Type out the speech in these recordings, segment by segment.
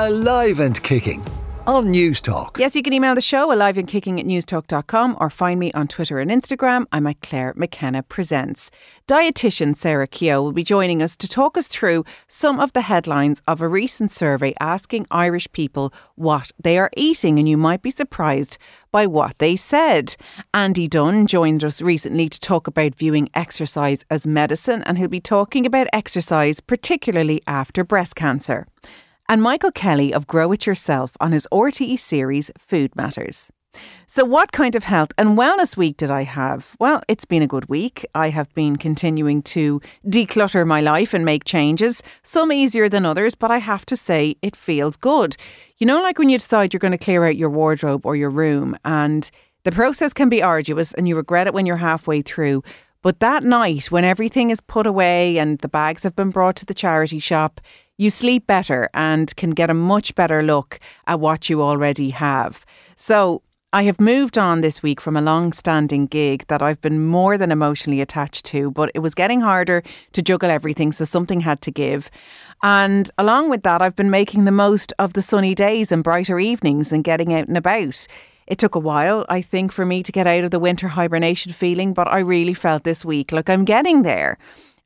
alive and kicking on Newstalk. Yes, you can email the show alive and kicking at newstalk.com or find me on Twitter and Instagram. I'm at Clare McKenna Presents. Dietitian Sarah Keogh will be joining us to talk us through some of the headlines of a recent survey asking Irish people what they are eating, and you might be surprised by what they said. Andy Dunne joined us recently to talk about viewing exercise as medicine, and he'll be talking about exercise, particularly after breast cancer and Michael Kelly of Grow It Yourself on his RTE series Food Matters. So, what kind of health and wellness week did I have? Well, it's been a good week. I have been continuing to declutter my life and make changes, some easier than others, but I have to say it feels good. You know, like when you decide you're going to clear out your wardrobe or your room, and the process can be arduous and you regret it when you're halfway through. But that night, when everything is put away and the bags have been brought to the charity shop, you sleep better and can get a much better look at what you already have. So, I have moved on this week from a long standing gig that I've been more than emotionally attached to, but it was getting harder to juggle everything, so something had to give. And along with that, I've been making the most of the sunny days and brighter evenings and getting out and about. It took a while, I think, for me to get out of the winter hibernation feeling, but I really felt this week like I'm getting there.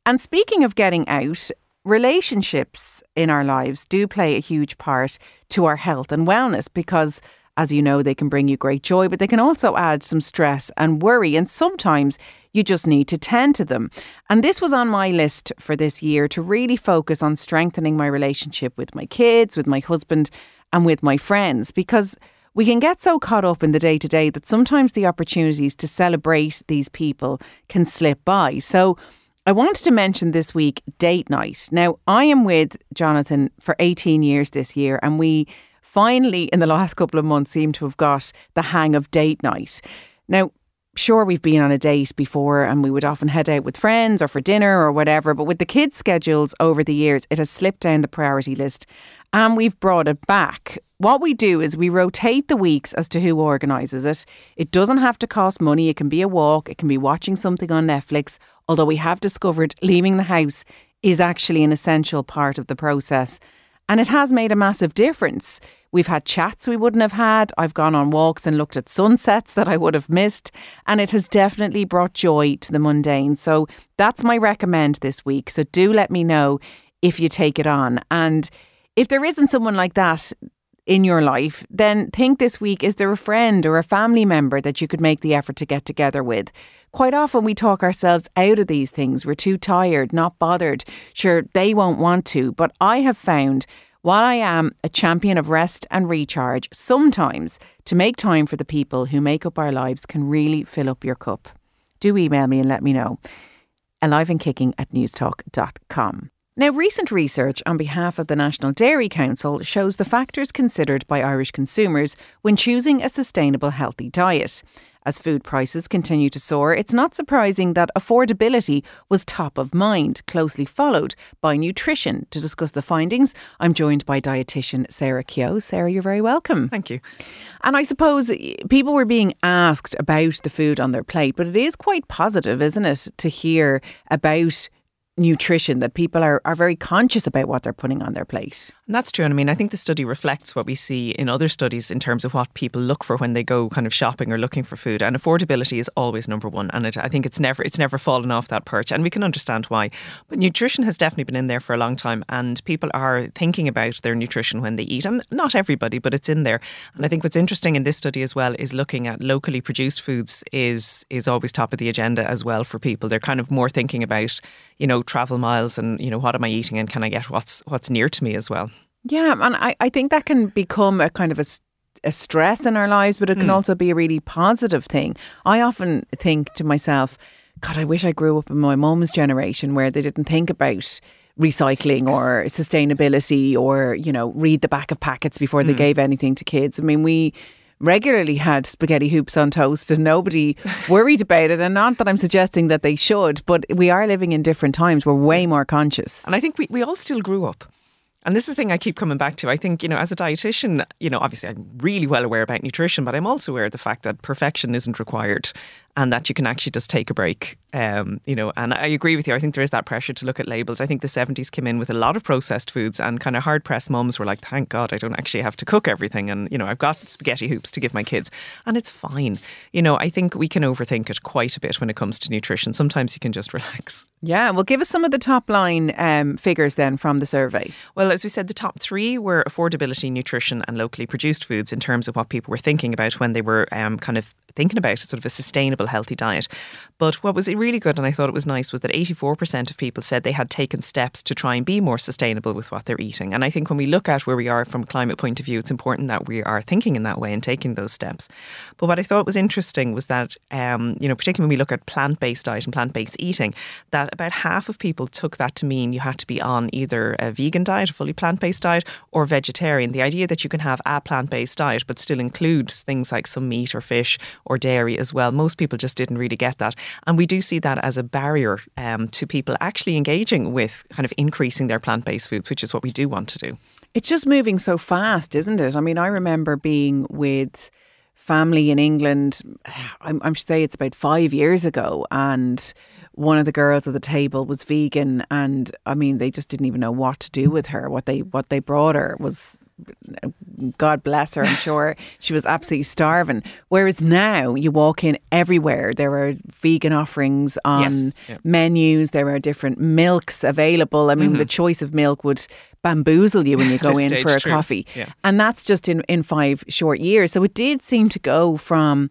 And speaking of getting out, relationships in our lives do play a huge part to our health and wellness because as you know, they can bring you great joy, but they can also add some stress and worry. And sometimes you just need to tend to them. And this was on my list for this year to really focus on strengthening my relationship with my kids, with my husband, and with my friends because we can get so caught up in the day to day that sometimes the opportunities to celebrate these people can slip by. So, I wanted to mention this week date night. Now, I am with Jonathan for 18 years this year, and we finally, in the last couple of months, seem to have got the hang of date night. Now, sure, we've been on a date before and we would often head out with friends or for dinner or whatever, but with the kids' schedules over the years, it has slipped down the priority list and we've brought it back. What we do is we rotate the weeks as to who organises it. It doesn't have to cost money. It can be a walk, it can be watching something on Netflix, although we have discovered leaving the house is actually an essential part of the process. And it has made a massive difference. We've had chats we wouldn't have had. I've gone on walks and looked at sunsets that I would have missed. And it has definitely brought joy to the mundane. So that's my recommend this week. So do let me know if you take it on. And if there isn't someone like that in your life, then think this week is there a friend or a family member that you could make the effort to get together with? Quite often we talk ourselves out of these things. We're too tired, not bothered. Sure, they won't want to, but I have found while I am a champion of rest and recharge, sometimes to make time for the people who make up our lives can really fill up your cup. Do email me and let me know. Alive and kicking at newstalk.com. Now, recent research on behalf of the National Dairy Council shows the factors considered by Irish consumers when choosing a sustainable, healthy diet. As food prices continue to soar, it's not surprising that affordability was top of mind, closely followed by nutrition. To discuss the findings, I'm joined by dietitian Sarah Keogh. Sarah, you're very welcome. Thank you. And I suppose people were being asked about the food on their plate, but it is quite positive, isn't it, to hear about nutrition that people are, are very conscious about what they're putting on their plate. And that's true. And I mean, I think the study reflects what we see in other studies in terms of what people look for when they go kind of shopping or looking for food. And affordability is always number one. And it, I think it's never it's never fallen off that perch. And we can understand why. But nutrition has definitely been in there for a long time. And people are thinking about their nutrition when they eat. And not everybody, but it's in there. And I think what's interesting in this study as well is looking at locally produced foods is is always top of the agenda as well for people. They're kind of more thinking about, you know, travel miles and you know what am I eating and can I get what's what's near to me as well. Yeah, and I, I think that can become a kind of a, a stress in our lives, but it can mm. also be a really positive thing. I often think to myself, God, I wish I grew up in my mum's generation where they didn't think about recycling or sustainability or you know read the back of packets before mm. they gave anything to kids. I mean, we regularly had spaghetti hoops on toast and nobody worried about it. And not that I'm suggesting that they should, but we are living in different times. We're way more conscious. And I think we, we all still grew up. And this is the thing I keep coming back to. I think, you know, as a dietitian, you know, obviously I'm really well aware about nutrition, but I'm also aware of the fact that perfection isn't required. And that you can actually just take a break. Um, you know, and I agree with you. I think there is that pressure to look at labels. I think the 70s came in with a lot of processed foods and kind of hard pressed mums were like, thank God I don't actually have to cook everything. And, you know, I've got spaghetti hoops to give my kids and it's fine. You know, I think we can overthink it quite a bit when it comes to nutrition. Sometimes you can just relax. Yeah, well, give us some of the top line um, figures then from the survey. Well, as we said, the top three were affordability, nutrition, and locally produced foods in terms of what people were thinking about when they were um, kind of thinking about sort of a sustainable, healthy diet. But what was really good, and I thought it was nice, was that 84% of people said they had taken steps to try and be more sustainable with what they're eating. And I think when we look at where we are from a climate point of view, it's important that we are thinking in that way and taking those steps. But what I thought was interesting was that, um, you know, particularly when we look at plant based diet and plant based eating, that about half of people took that to mean you had to be on either a vegan diet, a fully plant based diet, or vegetarian. The idea that you can have a plant based diet but still includes things like some meat or fish or dairy as well. Most people just didn't really get that. And we do see that as a barrier um, to people actually engaging with kind of increasing their plant based foods, which is what we do want to do. It's just moving so fast, isn't it? I mean, I remember being with family in England, I'm, I'm say it's about five years ago, and one of the girls at the table was vegan, and I mean, they just didn't even know what to do with her. What they what they brought her was God bless her, I'm sure she was absolutely starving. Whereas now you walk in everywhere, there are vegan offerings on yes, menus, there are different milks available. I mean, mm-hmm. the choice of milk would bamboozle you when you go in for a true. coffee. Yeah. And that's just in, in five short years. So it did seem to go from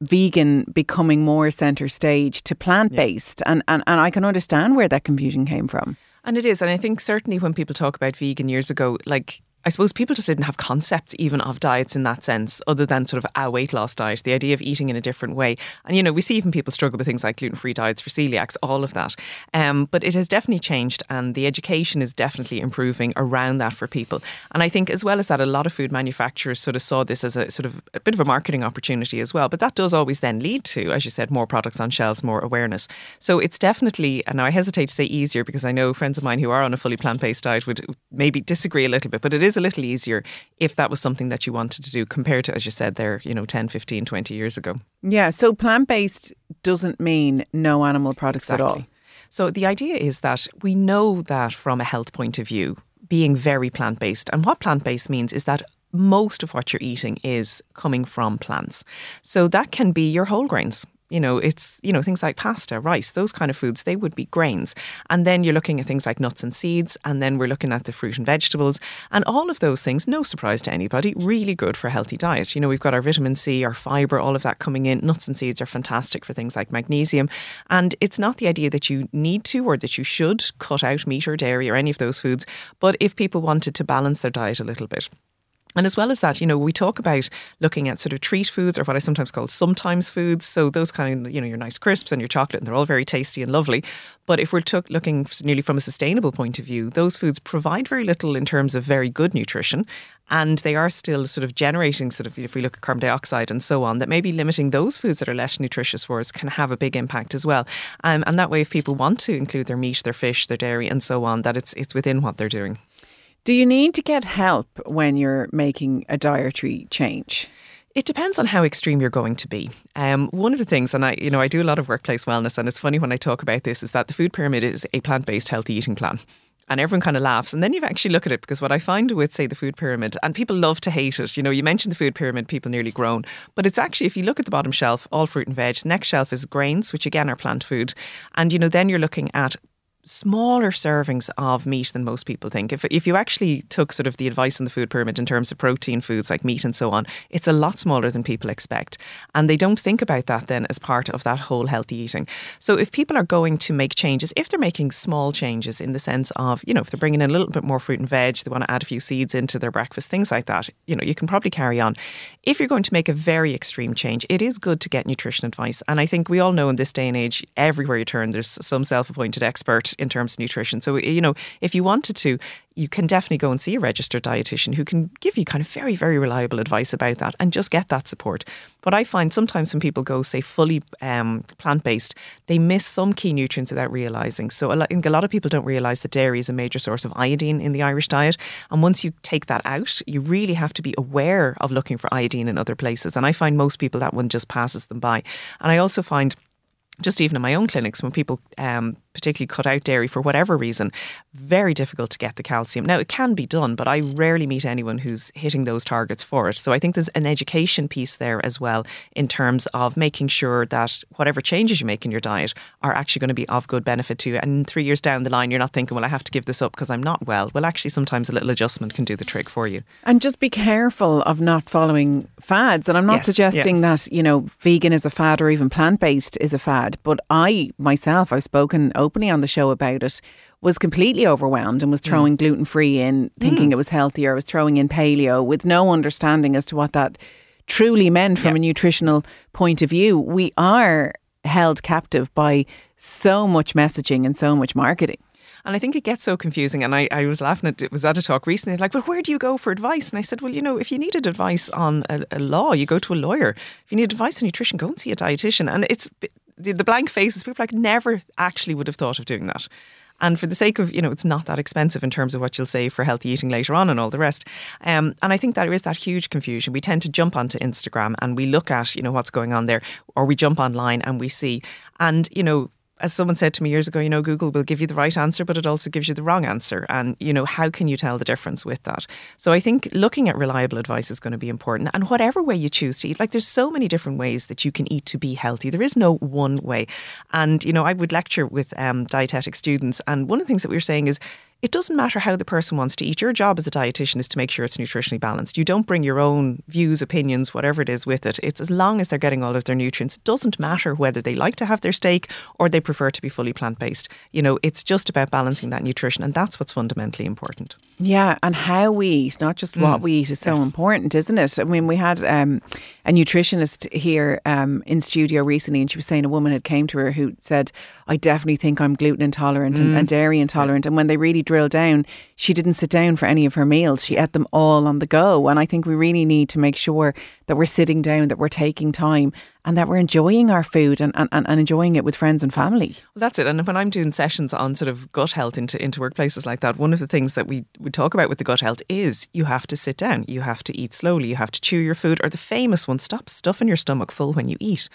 vegan becoming more centre stage to plant based. Yeah. And, and, and I can understand where that confusion came from. And it is. And I think certainly when people talk about vegan years ago, like I suppose people just didn't have concepts even of diets in that sense, other than sort of a weight loss diet, the idea of eating in a different way. And, you know, we see even people struggle with things like gluten free diets for celiacs, all of that. Um, but it has definitely changed, and the education is definitely improving around that for people. And I think, as well as that, a lot of food manufacturers sort of saw this as a sort of a bit of a marketing opportunity as well. But that does always then lead to, as you said, more products on shelves, more awareness. So it's definitely, and I hesitate to say easier because I know friends of mine who are on a fully plant based diet would maybe disagree a little bit, but it is is a little easier if that was something that you wanted to do compared to, as you said there, you know, 10, 15, 20 years ago. Yeah. So plant based doesn't mean no animal products exactly. at all. So the idea is that we know that from a health point of view, being very plant based, and what plant based means is that most of what you're eating is coming from plants. So that can be your whole grains. You know, it's, you know, things like pasta, rice, those kind of foods, they would be grains. And then you're looking at things like nuts and seeds, and then we're looking at the fruit and vegetables. And all of those things, no surprise to anybody, really good for a healthy diet. You know, we've got our vitamin C, our fibre, all of that coming in. Nuts and seeds are fantastic for things like magnesium. And it's not the idea that you need to or that you should cut out meat or dairy or any of those foods. But if people wanted to balance their diet a little bit, and as well as that, you know, we talk about looking at sort of treat foods or what I sometimes call sometimes foods. So those kind of, you know, your nice crisps and your chocolate, and they're all very tasty and lovely. But if we're t- looking nearly from a sustainable point of view, those foods provide very little in terms of very good nutrition. And they are still sort of generating, sort of, if we look at carbon dioxide and so on, that maybe limiting those foods that are less nutritious for us can have a big impact as well. Um, and that way, if people want to include their meat, their fish, their dairy, and so on, that it's it's within what they're doing. Do you need to get help when you're making a dietary change? It depends on how extreme you're going to be. Um, one of the things, and I, you know, I do a lot of workplace wellness, and it's funny when I talk about this, is that the food pyramid is a plant-based healthy eating plan. And everyone kind of laughs. And then you actually look at it because what I find with, say, the food pyramid, and people love to hate it. You know, you mentioned the food pyramid, people nearly groan. But it's actually, if you look at the bottom shelf, all fruit and veg. Next shelf is grains, which again are plant food. And, you know, then you're looking at smaller servings of meat than most people think. If, if you actually took sort of the advice in the food pyramid in terms of protein foods like meat and so on, it's a lot smaller than people expect. And they don't think about that then as part of that whole healthy eating. So if people are going to make changes, if they're making small changes in the sense of, you know, if they're bringing in a little bit more fruit and veg, they want to add a few seeds into their breakfast, things like that, you know, you can probably carry on. If you're going to make a very extreme change, it is good to get nutrition advice. And I think we all know in this day and age, everywhere you turn, there's some self appointed expert in terms of nutrition. So, you know, if you wanted to, you can definitely go and see a registered dietitian who can give you kind of very, very reliable advice about that and just get that support. But I find sometimes when people go, say, fully um, plant based, they miss some key nutrients without realizing. So I think a lot of people don't realize that dairy is a major source of iodine in the Irish diet. And once you take that out, you really have to be aware of looking for iodine in other places. And I find most people that one just passes them by. And I also find just even in my own clinics, when people um, particularly cut out dairy for whatever reason, very difficult to get the calcium. Now, it can be done, but I rarely meet anyone who's hitting those targets for it. So I think there's an education piece there as well in terms of making sure that whatever changes you make in your diet are actually going to be of good benefit to you. And three years down the line, you're not thinking, well, I have to give this up because I'm not well. Well, actually, sometimes a little adjustment can do the trick for you. And just be careful of not following fads. And I'm not yes, suggesting yeah. that, you know, vegan is a fad or even plant based is a fad, but I myself, I've spoken openly on the show about it, was completely overwhelmed and was mm. throwing mm. gluten free in, thinking mm. it was healthier. I was throwing in paleo with no understanding as to what that truly meant from a nutritional point of view. We are held captive by so much messaging and so much marketing. And I think it gets so confusing. And I, I was laughing at it was at a talk recently, like, but where do you go for advice? And I said, well, you know, if you needed advice on a, a law, you go to a lawyer. If you need advice on nutrition, go and see a dietitian. And it's the, the blank faces, people like never actually would have thought of doing that. And for the sake of, you know, it's not that expensive in terms of what you'll save for healthy eating later on and all the rest. Um, and I think there is that huge confusion. We tend to jump onto Instagram and we look at, you know, what's going on there, or we jump online and we see. And, you know, as someone said to me years ago, you know, Google will give you the right answer, but it also gives you the wrong answer. And, you know, how can you tell the difference with that? So I think looking at reliable advice is going to be important. And whatever way you choose to eat, like there's so many different ways that you can eat to be healthy. There is no one way. And, you know, I would lecture with um, dietetic students. And one of the things that we were saying is, it doesn't matter how the person wants to eat. Your job as a dietitian is to make sure it's nutritionally balanced. You don't bring your own views, opinions, whatever it is with it. It's as long as they're getting all of their nutrients. It doesn't matter whether they like to have their steak or they prefer to be fully plant based. You know, it's just about balancing that nutrition, and that's what's fundamentally important. Yeah, and how we eat, not just what mm. we eat, is so yes. important, isn't it? I mean, we had um, a nutritionist here um, in studio recently, and she was saying a woman had came to her who said, "I definitely think I'm gluten intolerant mm. and, and, dairy intolerant." Yeah. And when they really drilled down, she didn't sit down for any of her meals; she ate them all on the go. And I think we really need to make sure that we're sitting down, that we're taking time, and that we're enjoying our food and, and, and enjoying it with friends and family. Well, that's it. And when I'm doing sessions on sort of gut health into, into workplaces like that, one of the things that we, we talk about with the gut health is you have to sit down, you have to eat slowly, you have to chew your food, or the famous one, stop stuffing your stomach full when you eat.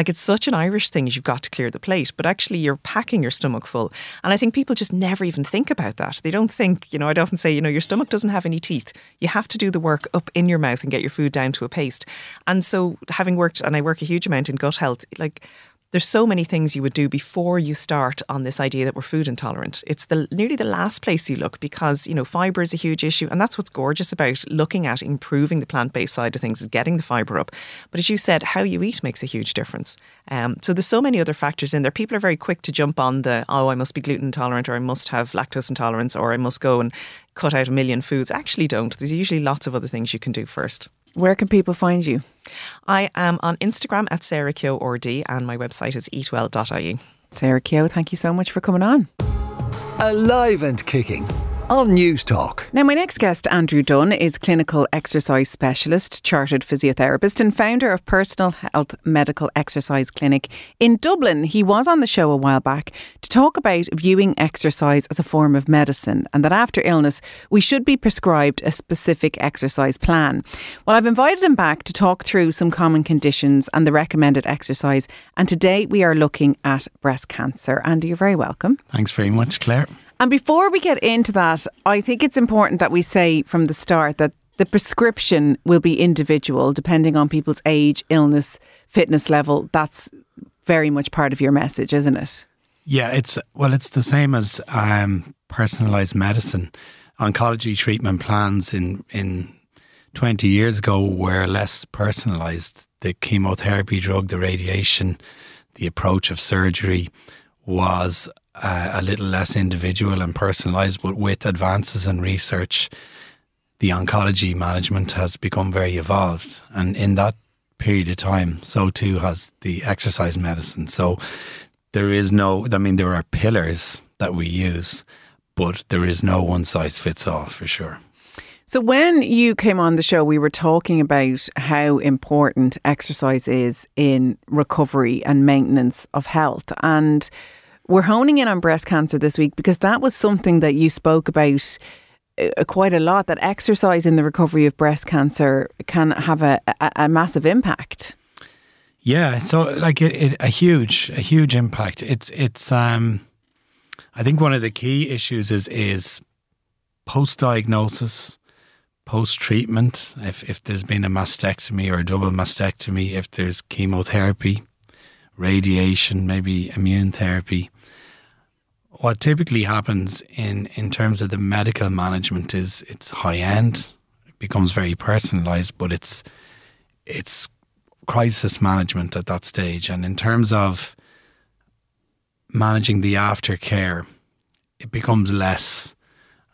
Like it's such an Irish thing, as you've got to clear the plate, but actually you're packing your stomach full. And I think people just never even think about that. They don't think, you know, I'd often say, you know, your stomach doesn't have any teeth. You have to do the work up in your mouth and get your food down to a paste. And so having worked, and I work a huge amount in gut health, like there's so many things you would do before you start on this idea that we're food intolerant. It's the nearly the last place you look because you know fiber is a huge issue, and that's what's gorgeous about looking at improving the plant based side of things is getting the fiber up. But as you said, how you eat makes a huge difference. Um, so there's so many other factors in there. People are very quick to jump on the oh I must be gluten intolerant or I must have lactose intolerance or I must go and cut out a million foods. Actually, don't. There's usually lots of other things you can do first. Where can people find you? I am on Instagram at Sarah Keogh RD and my website is eatwell.ie. Sarah Keogh, thank you so much for coming on. Alive and kicking on Newstalk. Now, my next guest, Andrew Dunne, is clinical exercise specialist, chartered physiotherapist, and founder of Personal Health Medical Exercise Clinic in Dublin. He was on the show a while back to talk about viewing exercise as a form of medicine and that after illness, we should be prescribed a specific exercise plan. Well, I've invited him back to talk through some common conditions and the recommended exercise. And today we are looking at breast cancer. Andy, you're very welcome. Thanks very much, Clare. And before we get into that, I think it's important that we say from the start that the prescription will be individual depending on people's age, illness, fitness level. That's very much part of your message, isn't it? Yeah, it's well, it's the same as um, personalized medicine. Oncology treatment plans in in 20 years ago were less personalized. The chemotherapy drug, the radiation, the approach of surgery was uh, a little less individual and personalised, but with advances in research, the oncology management has become very evolved. And in that period of time, so too has the exercise medicine. So there is no, I mean, there are pillars that we use, but there is no one size fits all for sure. So, when you came on the show, we were talking about how important exercise is in recovery and maintenance of health. And we're honing in on breast cancer this week because that was something that you spoke about uh, quite a lot that exercise in the recovery of breast cancer can have a, a, a massive impact. Yeah, so like it, it, a huge, a huge impact. It's it's. Um, I think one of the key issues is is post diagnosis, post treatment. If if there's been a mastectomy or a double mastectomy, if there's chemotherapy, radiation, maybe immune therapy. What typically happens in in terms of the medical management is it's high end. It becomes very personalized, but it's it's crisis management at that stage. And in terms of managing the aftercare, it becomes less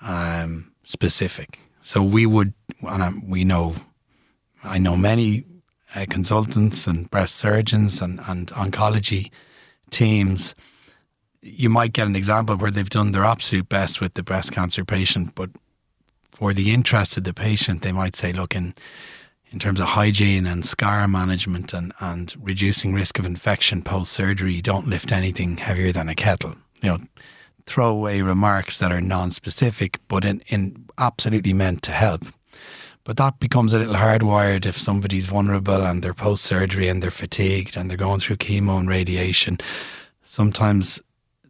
um, specific. So we would, and we know, I know many uh, consultants and breast surgeons and, and oncology teams. You might get an example where they've done their absolute best with the breast cancer patient, but for the interest of the patient, they might say, look, in in terms of hygiene and scar management and, and reducing risk of infection post surgery, don't lift anything heavier than a kettle. You know, throw away remarks that are non specific but in, in absolutely meant to help. But that becomes a little hardwired if somebody's vulnerable and they're post surgery and they're fatigued and they're going through chemo and radiation. Sometimes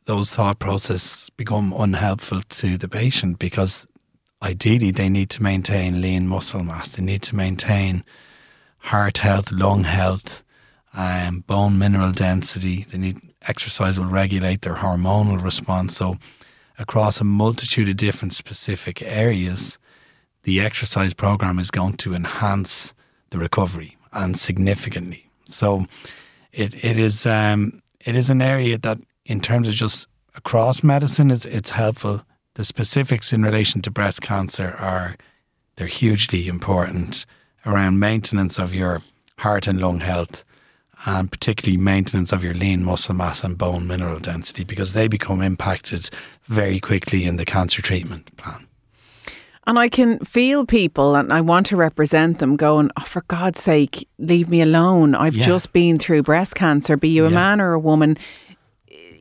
those thought processes become unhelpful to the patient because ideally they need to maintain lean muscle mass. They need to maintain heart health, lung health, um, bone mineral density. They need exercise will regulate their hormonal response. So across a multitude of different specific areas, the exercise program is going to enhance the recovery and significantly. So it it is um, it is an area that in terms of just across medicine is it's helpful the specifics in relation to breast cancer are they're hugely important around maintenance of your heart and lung health and particularly maintenance of your lean muscle mass and bone mineral density because they become impacted very quickly in the cancer treatment plan. And I can feel people, and I want to represent them, going, oh, for God's sake, leave me alone. I've yeah. just been through breast cancer. Be you a yeah. man or a woman,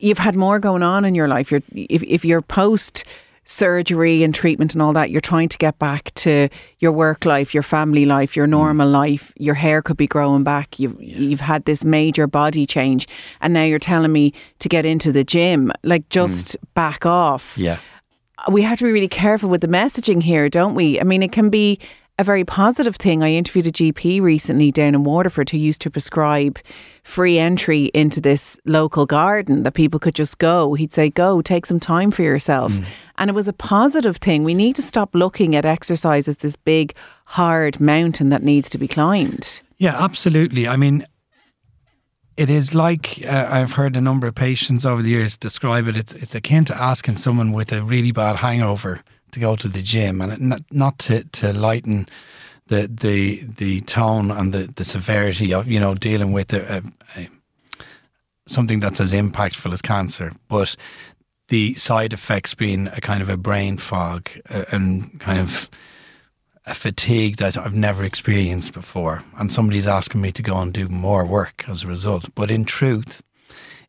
you've had more going on in your life. You're, if, if you're post surgery and treatment and all that, you're trying to get back to your work life, your family life, your normal mm. life. Your hair could be growing back. You've yeah. you've had this major body change, and now you're telling me to get into the gym. Like, just mm. back off. Yeah, we have to be really careful with the messaging here, don't we? I mean, it can be a very positive thing. I interviewed a GP recently down in Waterford who used to prescribe free entry into this local garden that people could just go. He'd say, Go, take some time for yourself. Mm. And it was a positive thing. We need to stop looking at exercise as this big, hard mountain that needs to be climbed. Yeah, absolutely. I mean, it is like uh, I've heard a number of patients over the years describe it. It's, it's akin to asking someone with a really bad hangover to go to the gym, and not, not to, to lighten the the the tone and the, the severity of you know dealing with a, a, a, something that's as impactful as cancer, but the side effects being a kind of a brain fog uh, and kind of a fatigue that I've never experienced before. And somebody's asking me to go and do more work as a result. But in truth,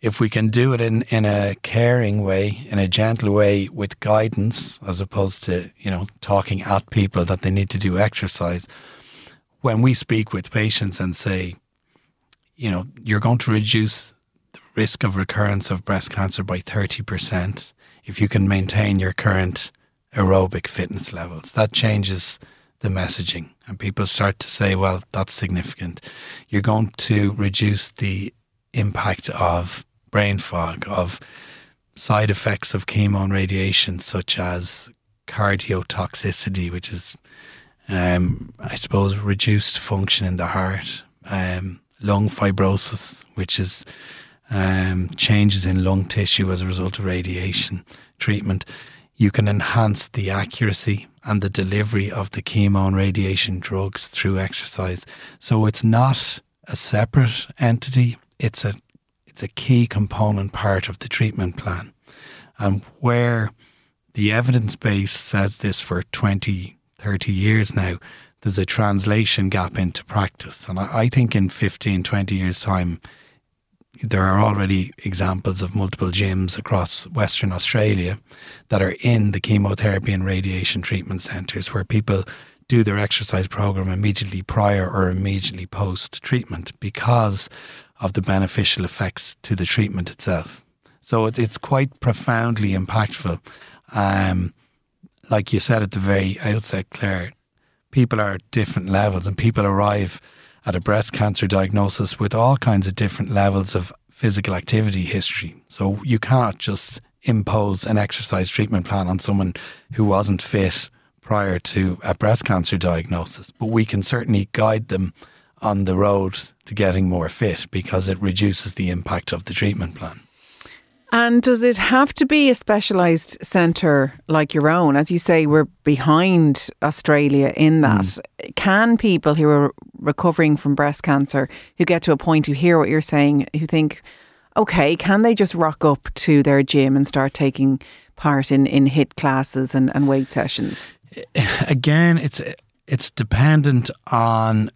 if we can do it in, in a caring way, in a gentle way with guidance, as opposed to, you know, talking at people that they need to do exercise, when we speak with patients and say, you know, you're going to reduce the risk of recurrence of breast cancer by 30% if you can maintain your current aerobic fitness levels. That changes the messaging. And people start to say, well, that's significant. You're going to reduce the impact of brain fog, of side effects of chemo and radiation, such as cardiotoxicity, which is, um, I suppose, reduced function in the heart, um, lung fibrosis, which is um, changes in lung tissue as a result of radiation treatment. You can enhance the accuracy and the delivery of the chemo and radiation drugs through exercise. So it's not a separate entity, it's a it's a key component part of the treatment plan. And where the evidence base says this for 20, 30 years now, there's a translation gap into practice. And I, I think in 15, 20 years' time, there are already examples of multiple gyms across Western Australia that are in the chemotherapy and radiation treatment centres where people do their exercise program immediately prior or immediately post treatment because of the beneficial effects to the treatment itself. So it, it's quite profoundly impactful. Um, like you said at the very outset, Clare, people are at different levels and people arrive at a breast cancer diagnosis with all kinds of different levels of physical activity history. So you can't just impose an exercise treatment plan on someone who wasn't fit prior to a breast cancer diagnosis, but we can certainly guide them on the road to getting more fit because it reduces the impact of the treatment plan. And does it have to be a specialised centre like your own? As you say, we're behind Australia in that. Mm. Can people who are recovering from breast cancer, who get to a point who hear what you're saying, who think, okay, can they just rock up to their gym and start taking part in, in HIIT classes and, and weight sessions? again, it's it's dependent on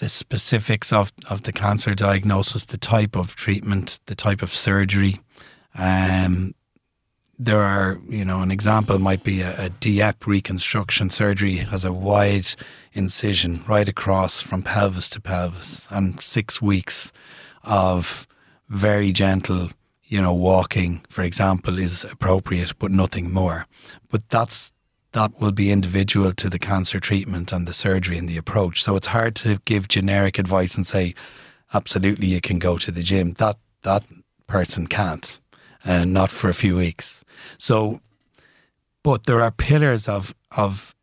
the specifics of, of the cancer diagnosis, the type of treatment, the type of surgery. Um, there are, you know, an example might be a, a DIEP reconstruction surgery has a wide incision right across from pelvis to pelvis, and six weeks of very gentle, you know, walking, for example, is appropriate, but nothing more. But that's that will be individual to the cancer treatment and the surgery and the approach. So it's hard to give generic advice and say, absolutely, you can go to the gym. That that person can't, and uh, not for a few weeks. So, but there are pillars of of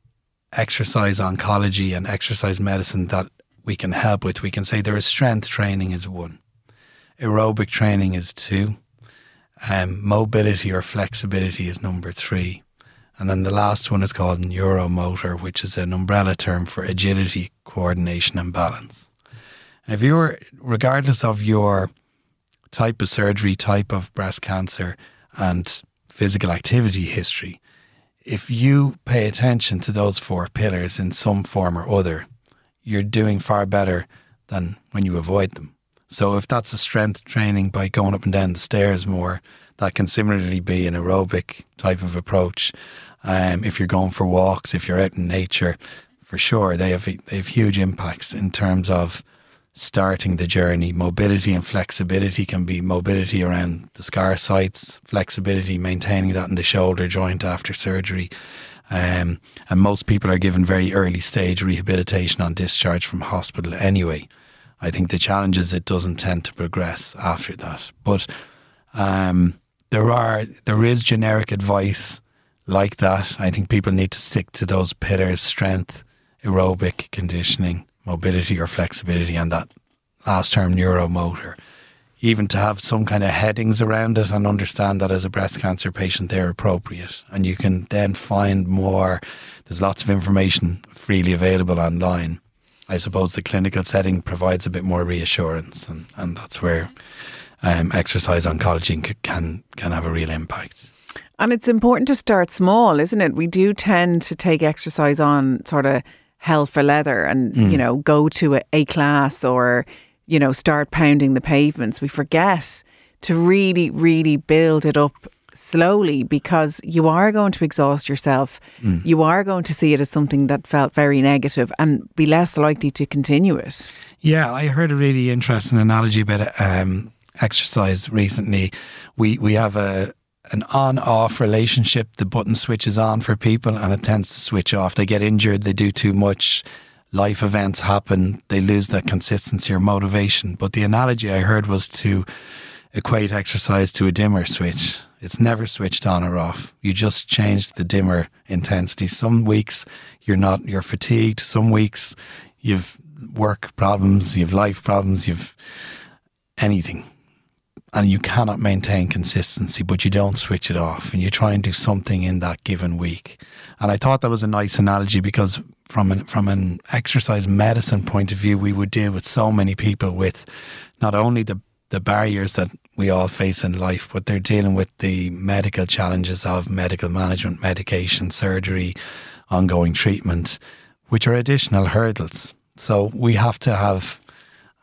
exercise oncology and exercise medicine that we can help with. We can say there is strength training is one, aerobic training is two, um, mobility or flexibility is number three and then the last one is called neuromotor, which is an umbrella term for agility, coordination, and balance. And if you're, regardless of your type of surgery, type of breast cancer, and physical activity history, if you pay attention to those four pillars in some form or other, you're doing far better than when you avoid them. So if that's a strength training by going up and down the stairs more, that can similarly be an aerobic type of approach. Um, if you're going for walks, if you're out in nature, for sure they have they have huge impacts in terms of starting the journey. Mobility and flexibility can be mobility around the scar sites, flexibility maintaining that in the shoulder joint after surgery. Um, and most people are given very early stage rehabilitation on discharge from hospital anyway. I think the challenge is it doesn't tend to progress after that. But um, there are there is generic advice like that. I think people need to stick to those pillars strength, aerobic conditioning, mobility or flexibility, and that last term neuromotor. Even to have some kind of headings around it and understand that as a breast cancer patient, they're appropriate. And you can then find more. There's lots of information freely available online. I suppose the clinical setting provides a bit more reassurance, and, and that's where um, exercise oncology can can have a real impact. And it's important to start small, isn't it? We do tend to take exercise on sort of hell for leather and, mm. you know, go to a, a class or, you know, start pounding the pavements. We forget to really, really build it up slowly because you are going to exhaust yourself. Mm. You are going to see it as something that felt very negative and be less likely to continue it. Yeah, I heard a really interesting analogy about um, exercise recently. We we have a an on off relationship. The button switches on for people and it tends to switch off. They get injured, they do too much, life events happen, they lose that consistency or motivation. But the analogy I heard was to equate exercise to a dimmer switch. It's never switched on or off. You just change the dimmer intensity. Some weeks you're not, you're fatigued. Some weeks you've work problems, you've life problems, you've anything and you cannot maintain consistency, but you don't switch it off and you try and do something in that given week. And I thought that was a nice analogy because from an, from an exercise medicine point of view, we would deal with so many people with not only the the barriers that we all face in life, but they're dealing with the medical challenges of medical management, medication, surgery, ongoing treatment, which are additional hurdles. So we have to have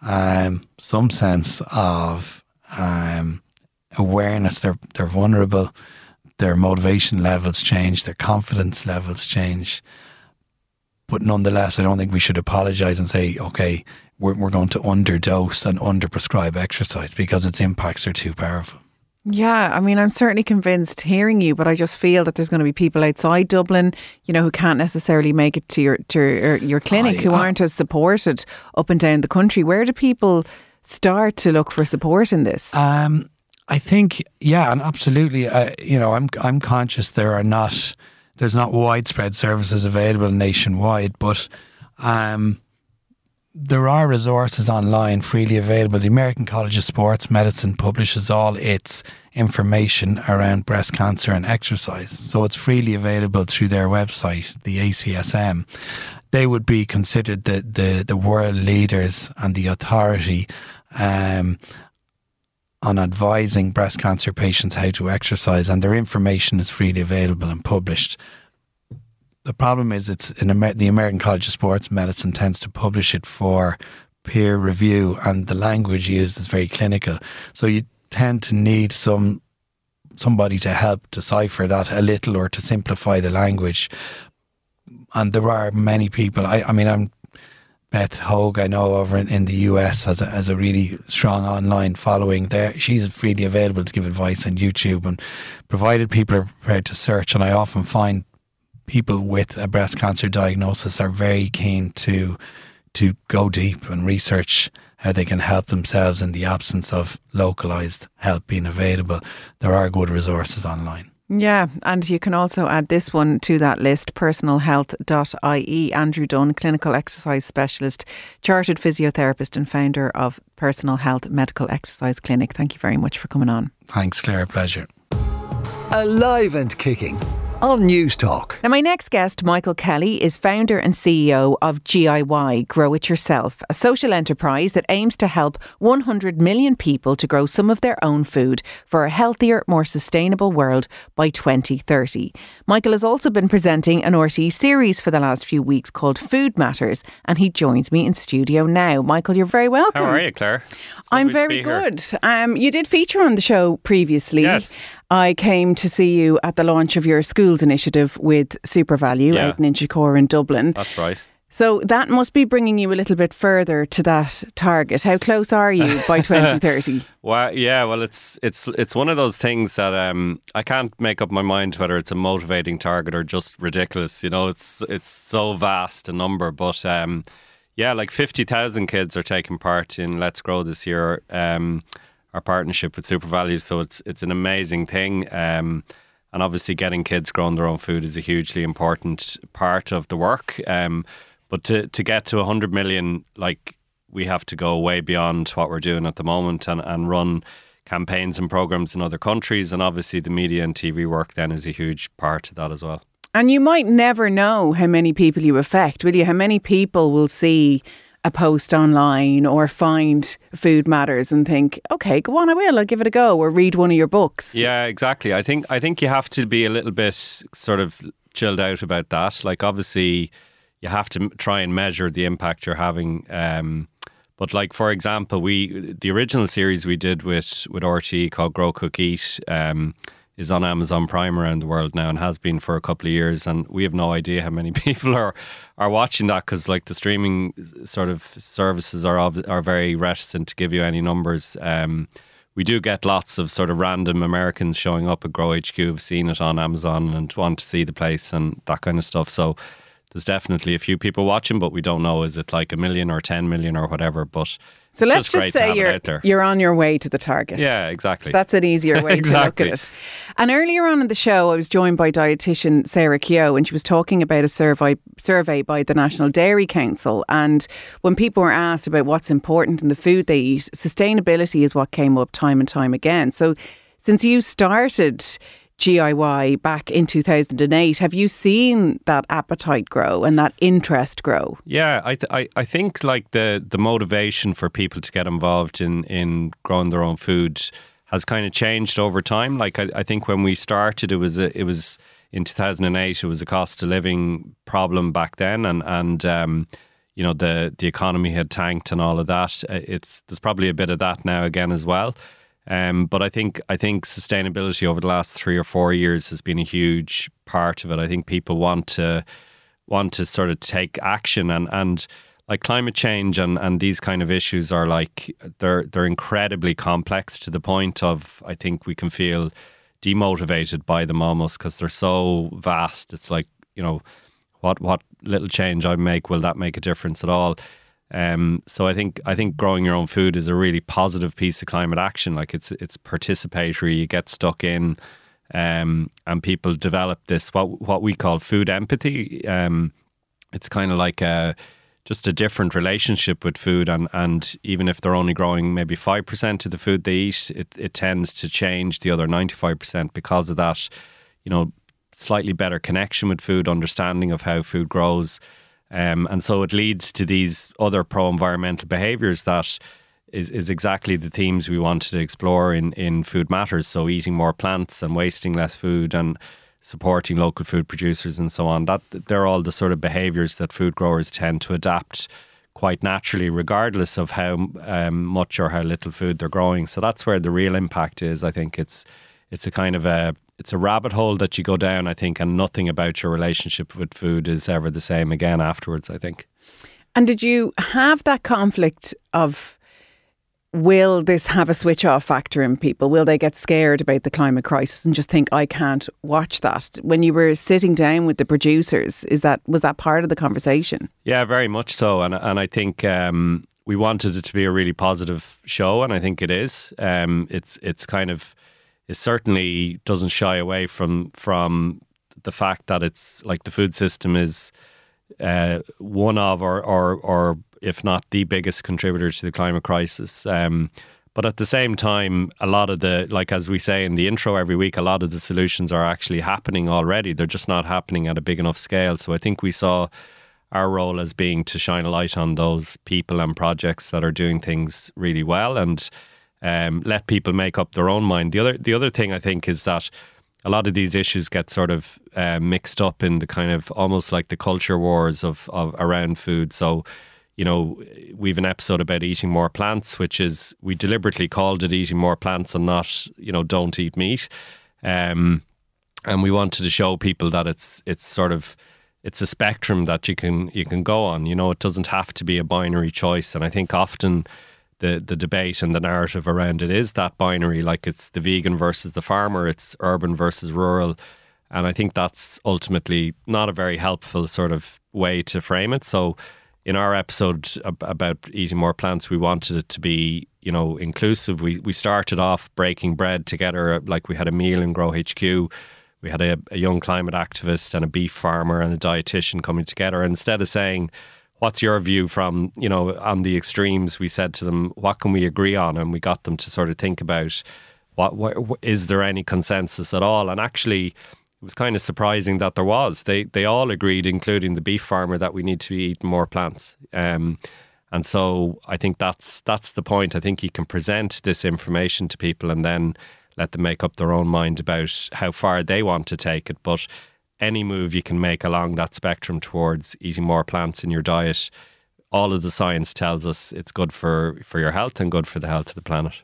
um, some sense of um, awareness. They're they're vulnerable. Their motivation levels change. Their confidence levels change. But nonetheless, I don't think we should apologise and say, okay, we're, we're going to underdose and underprescribe exercise because its impacts are too powerful. Yeah, I mean, I'm certainly convinced hearing you, but I just feel that there's going to be people outside Dublin, you know, who can't necessarily make it to your to your, your clinic, I, who aren't as supported up and down the country. Where do people start to look for support in this? Um, I think, yeah, and absolutely. Uh, you know, I'm I'm conscious there are not there's not widespread services available nationwide, but um, there are resources online freely available. The American College of Sports Medicine publishes all its information around breast cancer and exercise. So it's freely available through their website, the ACSM. They would be considered the, the, the world leaders and the authority um, on advising breast cancer patients how to exercise, and their information is freely available and published the problem is it's in Amer- the American College of Sports Medicine tends to publish it for peer review, and the language used is very clinical. So you tend to need some somebody to help decipher that a little or to simplify the language. And there are many people. I, I mean, I'm Beth Hogue, I know over in, in the US has a, has a really strong online following there. She's freely available to give advice on YouTube and provided people are prepared to search. And I often find people with a breast cancer diagnosis are very keen to to go deep and research how they can help themselves in the absence of localized help being available. There are good resources online. Yeah, and you can also add this one to that list personalhealth.ie. Andrew Dunne, clinical exercise specialist, chartered physiotherapist, and founder of Personal Health Medical Exercise Clinic. Thank you very much for coming on. Thanks, Clare. Pleasure. Alive and kicking on Newstalk. Now, my next guest, Michael Kelly, is founder and CEO of GIY Grow It Yourself, a social enterprise that aims to help 100 million people to grow some of their own food for a healthier, more sustainable world by 2030. Michael has also been presenting an RTÉ series for the last few weeks called Food Matters, and he joins me in studio now. Michael, you're very welcome. How are you, Clare? I'm very good. Um, you did feature on the show previously. Yes. I came to see you at the launch of your schools initiative with SuperValu Yeah. out in Inchicore in Dublin. That's right. So that must be bringing you a little bit further to that target. How close are you by 2030? Well, yeah. Well, it's it's it's one of those things that um, I can't make up my mind whether it's a motivating target or just ridiculous. You know, it's it's so vast a number, but um, yeah, like fifty thousand kids are taking part in Let's Grow this year. Um, our partnership with Super Values, so it's it's an amazing thing. Um, and obviously, getting kids growing their own food is a hugely important part of the work. Um, but to to get to 100 million, like we have to go way beyond what we're doing at the moment and, and run campaigns and programs in other countries. And obviously, the media and TV work then is a huge part of that as well. And you might never know how many people you affect, will you? How many people will see a post online or find Food Matters and think, okay, go on, I will, I'll give it a go, or read one of your books. Yeah, exactly. I think I think you have to be a little bit sort of chilled out about that. Like obviously, you have to try and measure the impact you're having. Um, but like for example, we the original series we did with with RT called Grow Cook Eat um, is on Amazon Prime around the world now and has been for a couple of years. And we have no idea how many people are are watching that because like the streaming sort of services are are very reticent to give you any numbers. Um, we do get lots of sort of random Americans showing up at Grow HQ who've seen it on Amazon and want to see the place and that kind of stuff. So there's definitely a few people watching, but we don't know is it like a million or 10 million or whatever. But So let's just, just say you're you're on your way to the target. Yeah, exactly. That's an easier way Exactly. to look at it. And earlier on in the show, I was joined by dietitian Sarah Keogh, and she was talking about a survey survey by the National Dairy Council. And when people were asked about what's important in the food they eat, sustainability is what came up time and time again. So since you started GIY back in 2008. Have you seen that appetite grow and that interest grow? Yeah, I, th- I, I think like the, the motivation for people to get involved in, in growing their own food has kind of changed over time. Like I, I think when we started, it was a, it was in 2008. It was a cost of living problem back then, and and um, you know the the economy had tanked and all of that. It's there's probably a bit of that now again as well. Um, but I think I think sustainability over the last three or four years has been a huge part of it. I think people want to want to sort of take action and and like climate change and, and these kind of issues are like they're they're incredibly complex to the point of I think we can feel demotivated by them almost because they're so vast. It's like you know what what little change I make will that make a difference at all? Um, so I think I think growing your own food is a really positive piece of climate action. Like it's it's participatory. You get stuck in, um, and people develop this what what we call food empathy. Um, it's kind of like a just a different relationship with food and, and even if they're only growing maybe 5% of the food they eat it, it tends to change the other 95% because of that you know slightly better connection with food understanding of how food grows um, and so it leads to these other pro environmental behaviours that is, is exactly the themes we wanted to explore in, in Food Matters. So eating more plants and wasting less food and supporting local food producers and so on. That they're all the sort of behaviours that food growers tend to adapt quite naturally, regardless of how um, much or how little food they're growing. So that's where the real impact is. I think it's it's a kind of a it's a rabbit hole that you go down, I think, and nothing about your relationship with food is ever the same again afterwards, I think. And did you have that conflict of will this have a switch off factor in people? Will they get scared about the climate crisis and just think I can't watch that? When you were sitting down with the producers, is that was that part of the conversation? Yeah, very much so. And and I think um, we wanted it to be a really positive show, and I think it is. Um, it's it's kind of it certainly doesn't shy away from from the fact that it's like the food system is uh, one of or, or or if not the biggest contributor to the climate crisis. Um, but at the same time, a lot of the, like as we say in the intro every week, a lot of the solutions are actually happening already. They're just not happening at a big enough scale. So I think we saw our role as being to shine a light on those people and projects that are doing things really well and um, let people make up their own mind. The other, the other thing I think is that a lot of these issues get sort of uh, mixed up in the kind of almost like the culture wars of, of around food. So you know, we've an episode about eating more plants, which is we deliberately called it eating more plants and not, you know, don't eat meat. Um, and we wanted to show people that it's it's sort of it's a spectrum that you can you can go on. You know, it doesn't have to be a binary choice. And I think often the the debate and the narrative around it is that binary, like it's the vegan versus the farmer, it's urban versus rural. And I think that's ultimately not a very helpful sort of way to frame it. So in our episode about eating more plants, we wanted it to be, you know, inclusive. We we started off breaking bread together, like we had a meal in Grow HQ. We had a, a young climate activist and a beef farmer and a dietitian coming together. And instead of saying, "What's your view from you know on the extremes?" we said to them, "What can we agree on?" And we got them to sort of think about what, what is there any consensus at all? And actually it was kind of surprising that there was. They they all agreed, including the beef farmer, that we need to be eating more plants. Um, and so I think that's that's the point. I think you can present this information to people and then let them make up their own mind about how far they want to take it. But any move you can make along that spectrum towards eating more plants in your diet, all of the science tells us it's good for, for your health and good for the health of the planet.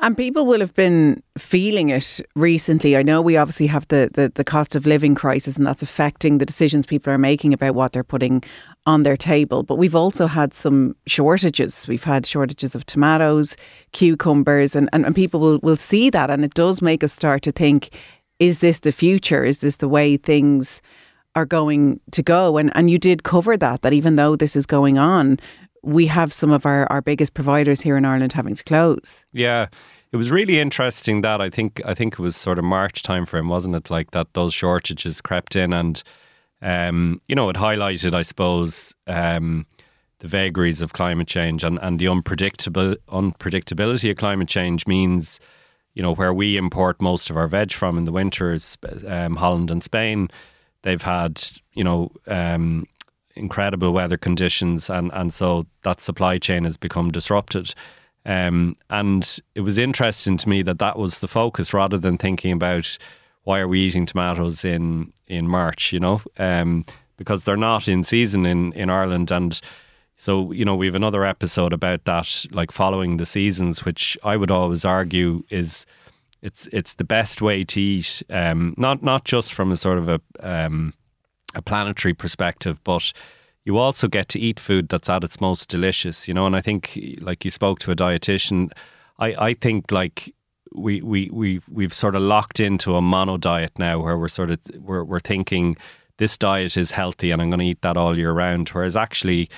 And people will have been feeling it recently. I know we obviously have the, the, the, cost of living crisis, and that's affecting the decisions people are making about what they're putting on their table. But we've also had some shortages. We've had shortages of tomatoes, cucumbers, and, and, and people will, will see that. And it does make us start to think is this the future? Is this the way things are going to go? And, and you did cover that, that even though this is going on, we have some of our, our biggest providers here in Ireland having to close. Yeah. It was really interesting that I think I think it was sort of March timeframe, wasn't it? Like that those shortages crept in and um, you know, it highlighted, I suppose, um, the vagaries of climate change and, and the unpredictable unpredictability of climate change means, you know, where we import most of our veg from in the winter is um, Holland and Spain. They've had, you know, um, incredible weather conditions, and, and so that supply chain has become disrupted. Um, and it was interesting to me that that was the focus rather than thinking about why are we eating tomatoes in, in March, you know, um, because they're not in season in, in Ireland. And so, you know, we have another episode about that, like following the seasons, which I would always argue is it's it's the best way to eat, um, not not just from a sort of a um, a planetary perspective, but you also get to eat food that's at its most delicious, you know. And I think, like you spoke to a dietitian, I I think like we we we we've sort of locked into a mono diet now, where we're sort of we're we're thinking this diet is healthy and I'm going to eat that all year round, whereas actually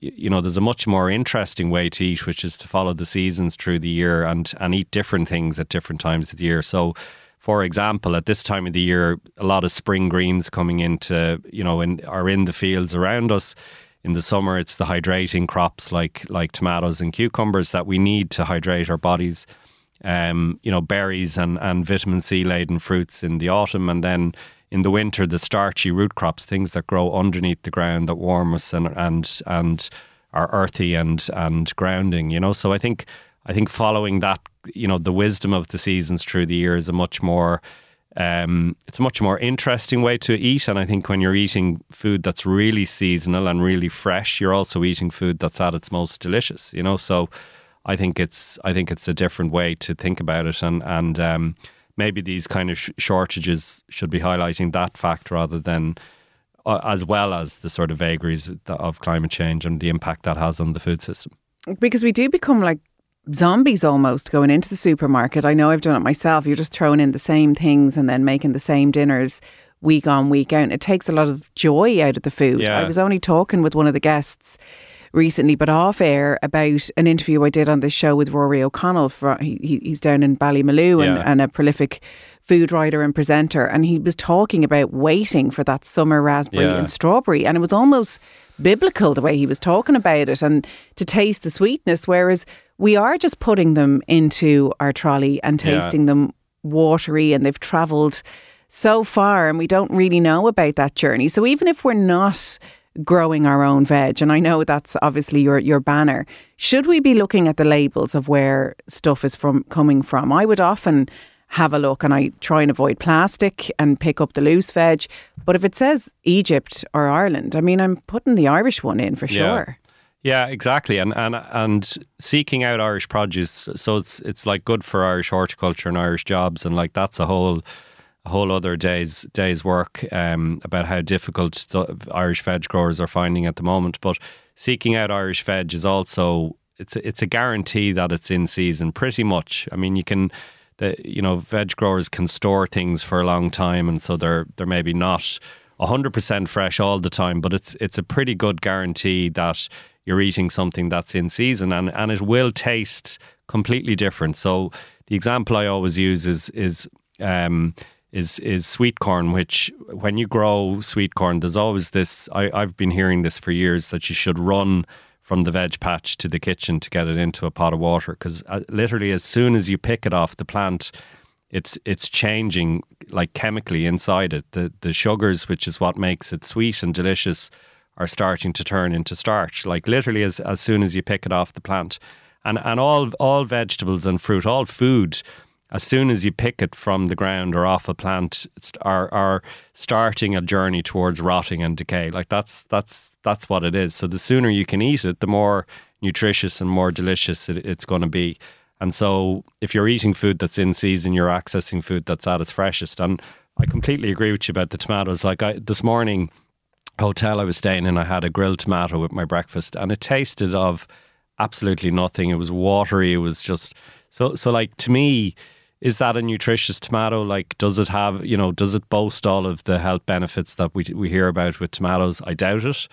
you know, there's a much more interesting way to eat, which is to follow the seasons through the year and and eat different things at different times of the year. So, for example, at this time of the year, a lot of spring greens coming into you know in, are in the fields around us. In the summer, it's the hydrating crops like like tomatoes and cucumbers that we need to hydrate our bodies. Um, you know, berries and and vitamin C laden fruits in the autumn, and then in the winter the starchy root crops, things that grow underneath the ground that warm us and and and are earthy and and grounding. You know, so I think I think following that, you know, the wisdom of the seasons through the year is a much more um, it's a much more interesting way to eat. And I think when you're eating food that's really seasonal and really fresh, you're also eating food that's at its most delicious. You know, so I think it's I think it's a different way to think about it. And and um, maybe these kind of sh- shortages should be highlighting that fact rather than uh, as well as the sort of vagaries of climate change and the impact that has on the food system. Because we do become like zombies almost going into the supermarket. I know I've done it myself. You're just throwing in the same things and then making the same dinners week on, week out. It takes a lot of joy out of the food. Yeah. I was only talking with one of the guests recently, but off air about an interview I did on this show with Rory O'Connell. For, he, he's down in Ballymaloe and, Yeah. and a prolific food writer and presenter. And he was talking about waiting for that summer raspberry Yeah. and strawberry. And it was almost biblical the way he was talking about it and to taste the sweetness. Whereas we are just putting them into our trolley and Yeah. tasting them watery and they've travelled so far and we don't really know about that journey. So even if we're not growing our own veg, and I know that's obviously your your banner, should we be looking at the labels of where stuff is from coming from? I would often have a look and I try and avoid plastic and pick up the loose veg. But if it says Egypt or Ireland, I mean I'm putting the Irish one in for Yeah. sure. Yeah, exactly, and and and seeking out Irish produce, so it's it's like good for Irish horticulture and Irish jobs, and like that's a whole whole other day's day's work um, about how difficult Irish veg growers are finding at the moment. But seeking out Irish veg is also it's a, it's a guarantee that it's in season, pretty much. I mean, you can. The, you know, veg growers can store things for a long time, and so they're they're maybe not hundred percent fresh all the time, but it's it's a pretty good guarantee that you're eating something that's in season and, and it will taste completely different. So the example I always use is is um, is is sweet corn, which when you grow sweet corn, there's always this. I, I've been hearing this for years that you should run from the veg patch to the kitchen to get it into a pot of water because uh, literally as soon as you pick it off the plant, it's it's changing like chemically inside it. The the sugars, which is what makes it sweet and delicious, are starting to turn into starch. Like literally as as soon as you pick it off the plant, and and all all vegetables and fruit, all food, as soon as you pick it from the ground or off a plant, are are starting a journey towards rotting and decay. Like that's that's that's what it is. So the sooner you can eat it, the more nutritious and more delicious it, it's going to be. And so, if you're eating food that's in season, you're accessing food that's at its freshest. And I completely agree with you about the tomatoes. Like I, this morning, hotel I was staying in, I had a grilled tomato with my breakfast, and it tasted of absolutely nothing. It was watery. It was just so. So, like to me, is that a nutritious tomato? Like, does it have you know? Does it boast all of the health benefits that we we hear about with tomatoes? I doubt it.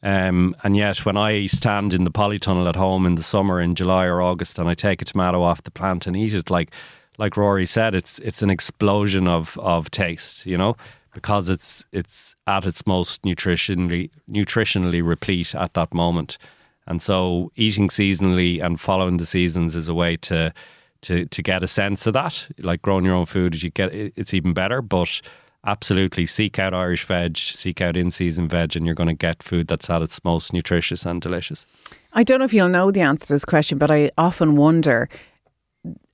Um, and yet, when I stand in the polytunnel at home in the summer in July or August, and I take a tomato off the plant and eat it, like like Rory said, it's it's an explosion of of taste, you know, because it's it's at its most nutritionally nutritionally replete at that moment. And so, eating seasonally and following the seasons is a way to to to get a sense of that. Like growing your own food, as you get it's even better. But absolutely, seek out Irish veg, seek out in season veg, and you're going to get food that's at its most nutritious and delicious. I don't know if you'll know the answer to this question, but I often wonder: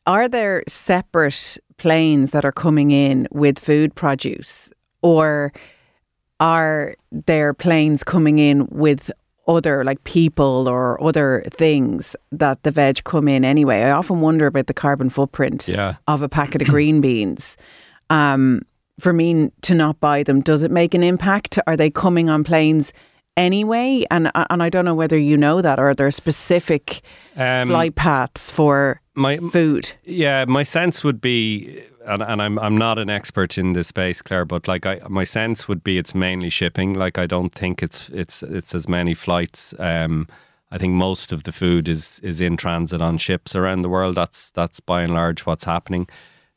Are there separate planes that are coming in with food produce, or are there planes coming in with other like people or other things that the veg come in anyway. I often wonder about the carbon footprint yeah. of a packet of green beans. Um, for me to not buy them, does it make an impact? Are they coming on planes anyway? And and I don't know whether you know that or are there specific um, flight paths for my food? Yeah, my sense would be and, and I'm I'm not an expert in this space, Clare, but like I, my sense would be it's mainly shipping. Like I don't think it's it's it's as many flights. Um, I think most of the food is is in transit on ships around the world. That's that's by and large what's happening.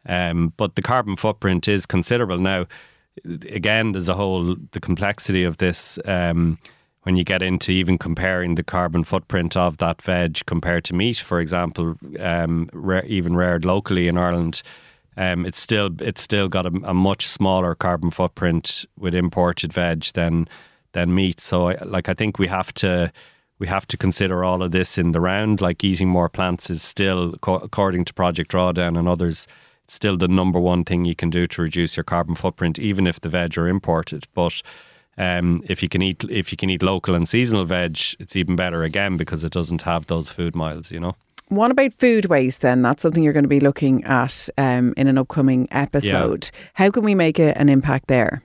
Um, but the carbon footprint is considerable now. Again, there's a whole the complexity of this. Um, when you get into even comparing the carbon footprint of that veg compared to meat, for example, um, even reared locally in Ireland, um, it's still it's still got a, a, much smaller carbon footprint with imported veg than than meat. So, I, like, I think we have to we have to consider all of this in the round. Like, eating more plants is still, according to Project Drawdown and others, still the number one thing you can do to reduce your carbon footprint, even if the veg are imported. But um, if you can eat if you can eat local and seasonal veg, it's even better again because it doesn't have those food miles. You know. What about food waste then? That's something you're going to be looking at um, in an upcoming episode. Yeah. How can we make a, an impact there?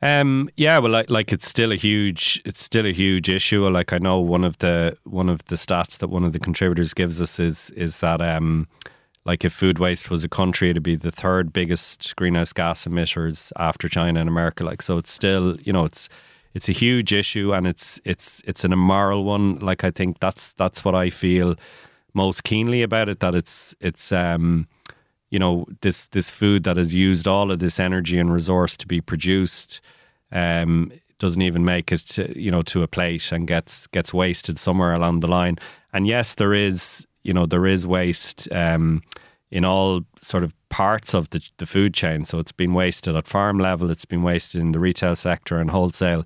Um, yeah, well, like, like, it's still a huge, it's still a huge issue. Like I know one of the one of the stats that one of the contributors gives us is is that um, like if food waste was a country, it'd be the third biggest greenhouse gas emitters after China and America. Like so, it's still you know it's it's a huge issue and it's it's it's an immoral one. Like I think that's that's what I feel most keenly about it that it's it's um, you know this this food that has used all of this energy and resource to be produced um, doesn't even make it to, you know to a plate and gets gets wasted somewhere along the line. And yes, there is you know there is waste um, in all sort of parts of the the food chain. So it's been wasted at farm level, it's been wasted in the retail sector and wholesale.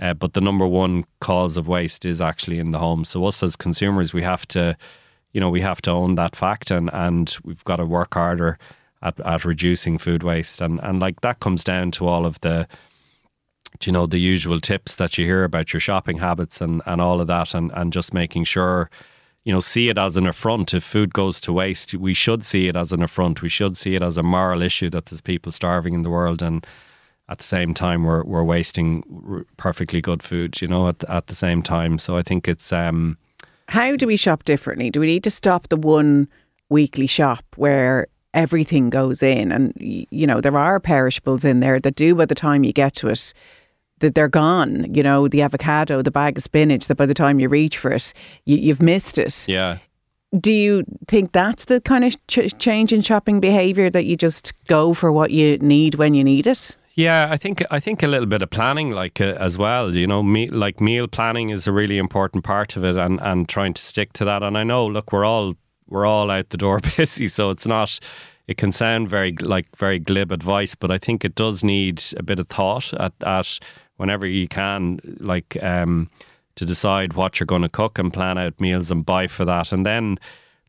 Uh, but the number one cause of waste is actually in the home. So us as consumers, we have to you know, we have to own that fact and, and we've got to work harder at, at reducing food waste. And, and like that comes down to all of the, you know, the usual tips that you hear about your shopping habits and, and all of that and, and just making sure, you know, see it as an affront. If food goes to waste, we should see it as an affront. We should see it as a moral issue that there's people starving in the world and at the same time we're, we're wasting perfectly good food, you know, at, at the same time. So I think it's, um, how do we shop differently? Do we need to stop the one weekly shop where everything goes in? And you know there are perishables in there that do by the time you get to it that they're gone. You know the avocado the bag of spinach that by the time you reach for it you, have missed it. Yeah. Do you think that's the kind of ch- change in shopping behavior that you just go for what you need when you need it yeah, I think I think a little bit of planning, like uh, as well. You know, me, like meal planning is a really important part of it, and and trying to stick to that. And I know, look, we're all we're all out the door busy, so it's not. It can sound very like very glib advice, but I think it does need a bit of thought at, at whenever you can, like um, to decide what you're going to cook and plan out meals and buy for that, and then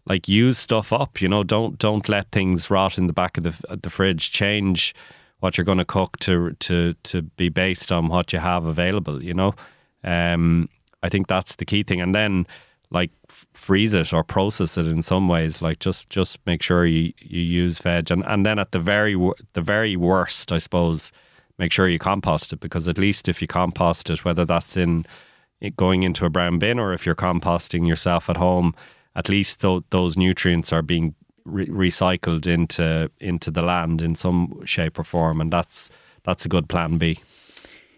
like use stuff up. You know, don't don't let things rot in the back of the the fridge. Change what you're going to cook to to to be based on what you have available. You know, um, I think that's the key thing, and then like freeze it or process it in some ways. Like just just make sure you you use veg, and and then at the very the very worst, I suppose, make sure you compost it because at least if you compost it, whether that's in going into a brown bin or if you're composting yourself at home, at least th- those nutrients are being re- recycled into into the land in some shape or form, and that's that's a good plan B.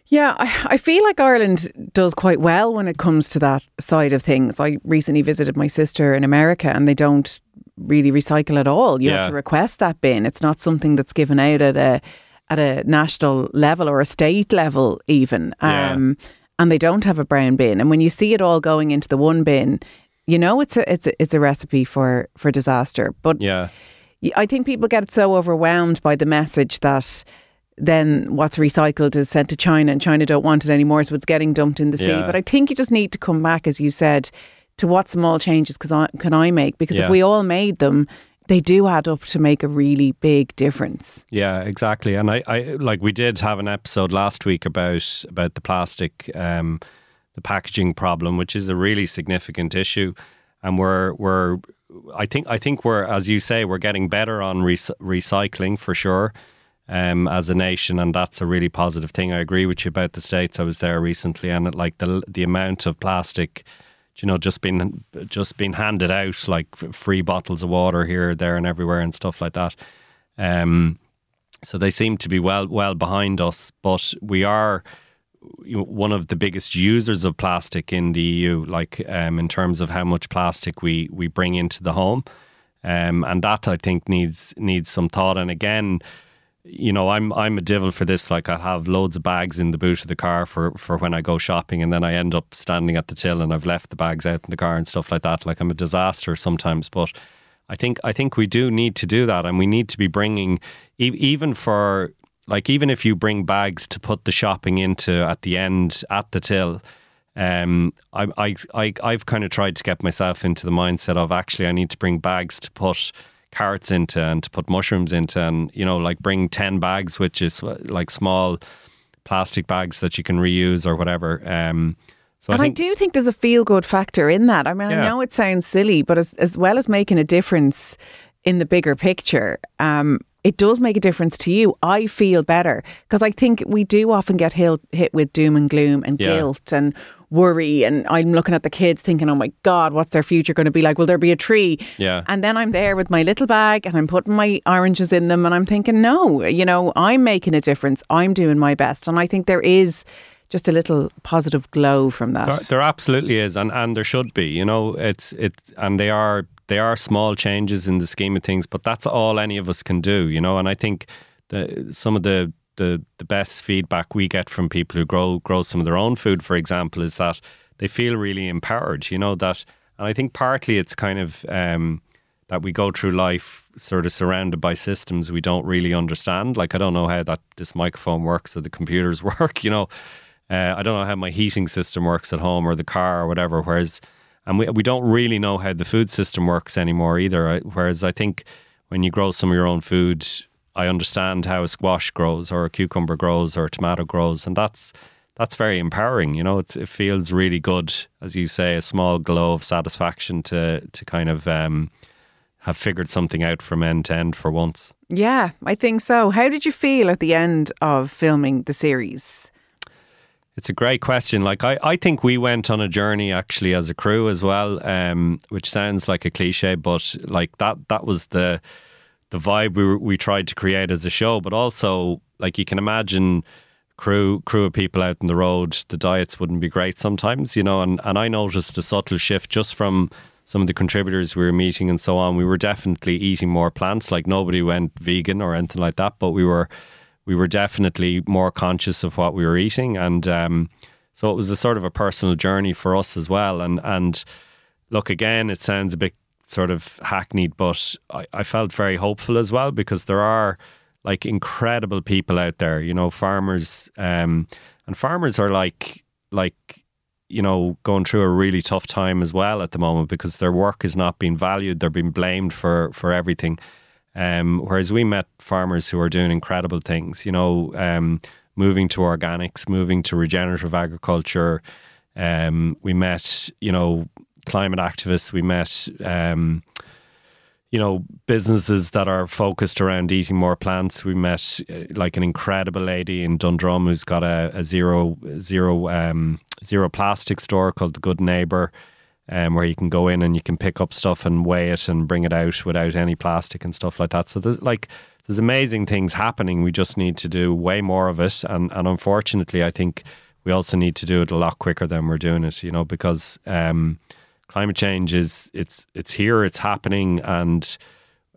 Yeah, I, I feel like Ireland does quite well when it comes to that side of things. I recently visited my sister in America, and they don't really recycle at all. You yeah. have to request that bin. It's not something that's given out at a at a national level or a state level even. Um, yeah. And they don't have a brown bin. And when you see it all going into the one bin, you know it's a it's a, it's a recipe for for disaster. But Yeah. I think people get so overwhelmed by the message that then what's recycled is sent to China and China don't want it anymore, so it's getting dumped in the sea. Yeah. But I think you just need to come back, as you said, to what small changes cause I, can I make? Because Yeah. if we all made them, they do add up to make a really big difference. Yeah, exactly. And I, I like we did have an episode last week about about the plastic, um, the packaging problem, which is a really significant issue. And we're we're I think I think we're as you say we're getting better on rec- recycling for sure. Um, as a nation, and that's a really positive thing. I agree with you about the states. I was there recently, and it, like the the amount of plastic, you know, just being just being handed out like free bottles of water here, there, and everywhere, and stuff like that. Um, so they seem to be well well behind us, but we are one of the biggest users of plastic in the EU. Like um, in terms of how much plastic we we bring into the home, um, and that I think needs needs some thought. And again, you know, I'm I'm a devil for this. Like I have loads of bags in the boot of the car for for when I go shopping, and then I end up standing at the till and I've left the bags out in the car and stuff like that. Like I'm a disaster sometimes, but. I think I think we do need to do that, and we need to be bringing even for like even if you bring bags to put the shopping into at the end at the till. Um, I, I, I, I've kind of tried to get myself into the mindset of actually I need to bring bags to put carrots into and to put mushrooms into, and you know, like bring ten bags, which is uh, like small plastic bags that you can reuse or whatever. Um, so and I I, do think there's a feel good factor in that. I mean, I know it sounds silly, but as, as well as making a difference in the bigger picture, um, it does make a difference to you. I feel better because I think we do often get hit, hit with doom and gloom and Yeah. guilt and worry. And I'm looking at the kids thinking, oh my God, what's their future going to be like? Will there be a tree? Yeah. And then I'm there with my little bag and I'm putting my oranges in them and I'm thinking, no, you know, I'm making a difference. I'm doing my best. And I think there is just a little positive glow from that. There, there absolutely is, and, and there should be. You know, it's it, and they are they are small changes in the scheme of things, but that's all any of us can do. You know, and I think the some of the the the best feedback we get from people who grow grow some of their own food, for example, is that they feel really empowered. You know that, and I think partly it's kind of. Um, that we go through life sort of surrounded by systems we don't really understand. Like I don't know how that this microphone works or the computers work. You know, uh, I don't know how my heating system works at home or the car or whatever. Whereas, and we we don't really know how the food system works anymore either. I- Whereas I think when you grow some of your own food, I understand how a squash grows or a cucumber grows or a tomato grows, and that's that's very empowering. You know, it, it feels really good, as you say, a small glow of satisfaction to to kind of um, have figured something out from end to end for once. Yeah, I think so. How did you feel at the end of filming the series? It's a great question. Like I, I think we went on a journey actually as a crew as well, um, which sounds like a cliche, but like that that was the the vibe we we tried to create as a show. But also, like you can imagine, crew crew of people out on the road, the diets wouldn't be great sometimes, you know. And and I noticed a subtle shift just from some of the contributors we were meeting and so on. We were definitely eating more plants. Like nobody went vegan or anything like that, but we were we were definitely more conscious of what we were eating, and um, so it was a sort of a personal journey for us as well. And and look, again, it sounds a bit sort of hackneyed, but I, I felt very hopeful as well because there are like incredible people out there, you know, farmers, um, and farmers are like like you know going through a really tough time as well at the moment because their work is not being valued; they're being blamed for for everything. Um, whereas we met farmers who are doing incredible things, you know, um, moving to organics, moving to regenerative agriculture. Um, we met, you know, climate activists. We met, um, you know, businesses that are focused around eating more plants. We met uh, like an incredible lady in Dundrum who's got a, a zero zero um, zero plastic store called the Good Neighbor um, where you can go in and you can pick up stuff and weigh it and bring it out without any plastic and stuff like that. So there's like there's amazing things happening. We just need to do way more of it, and and unfortunately, I think we also need to do it a lot quicker than we're doing it. You know, because um, climate change is it's it's here, it's happening, and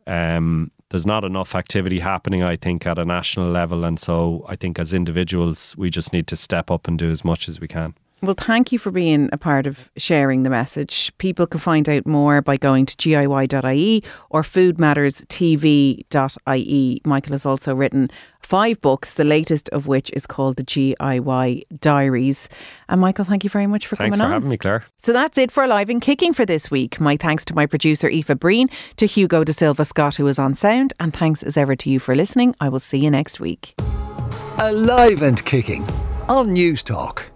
um, there's not enough activity happening. I think at a national level, and so I think as individuals, we just need to step up and do as much as we can. Well, thank you for being a part of sharing the message. People can find out more by going to giy.ie or foodmatterstv.ie. Michael has also written five books, the latest of which is called the GIY Diaries. And Michael, thank you very much for Thanks coming for on. Thanks for having me, Clare. So that's it for Alive and Kicking for this week. My thanks to my producer Aoife Breen, to Hugo de Silva Scott, who was on sound, and thanks as ever to you for listening. I will see you next week. Alive and Kicking on Newstalk.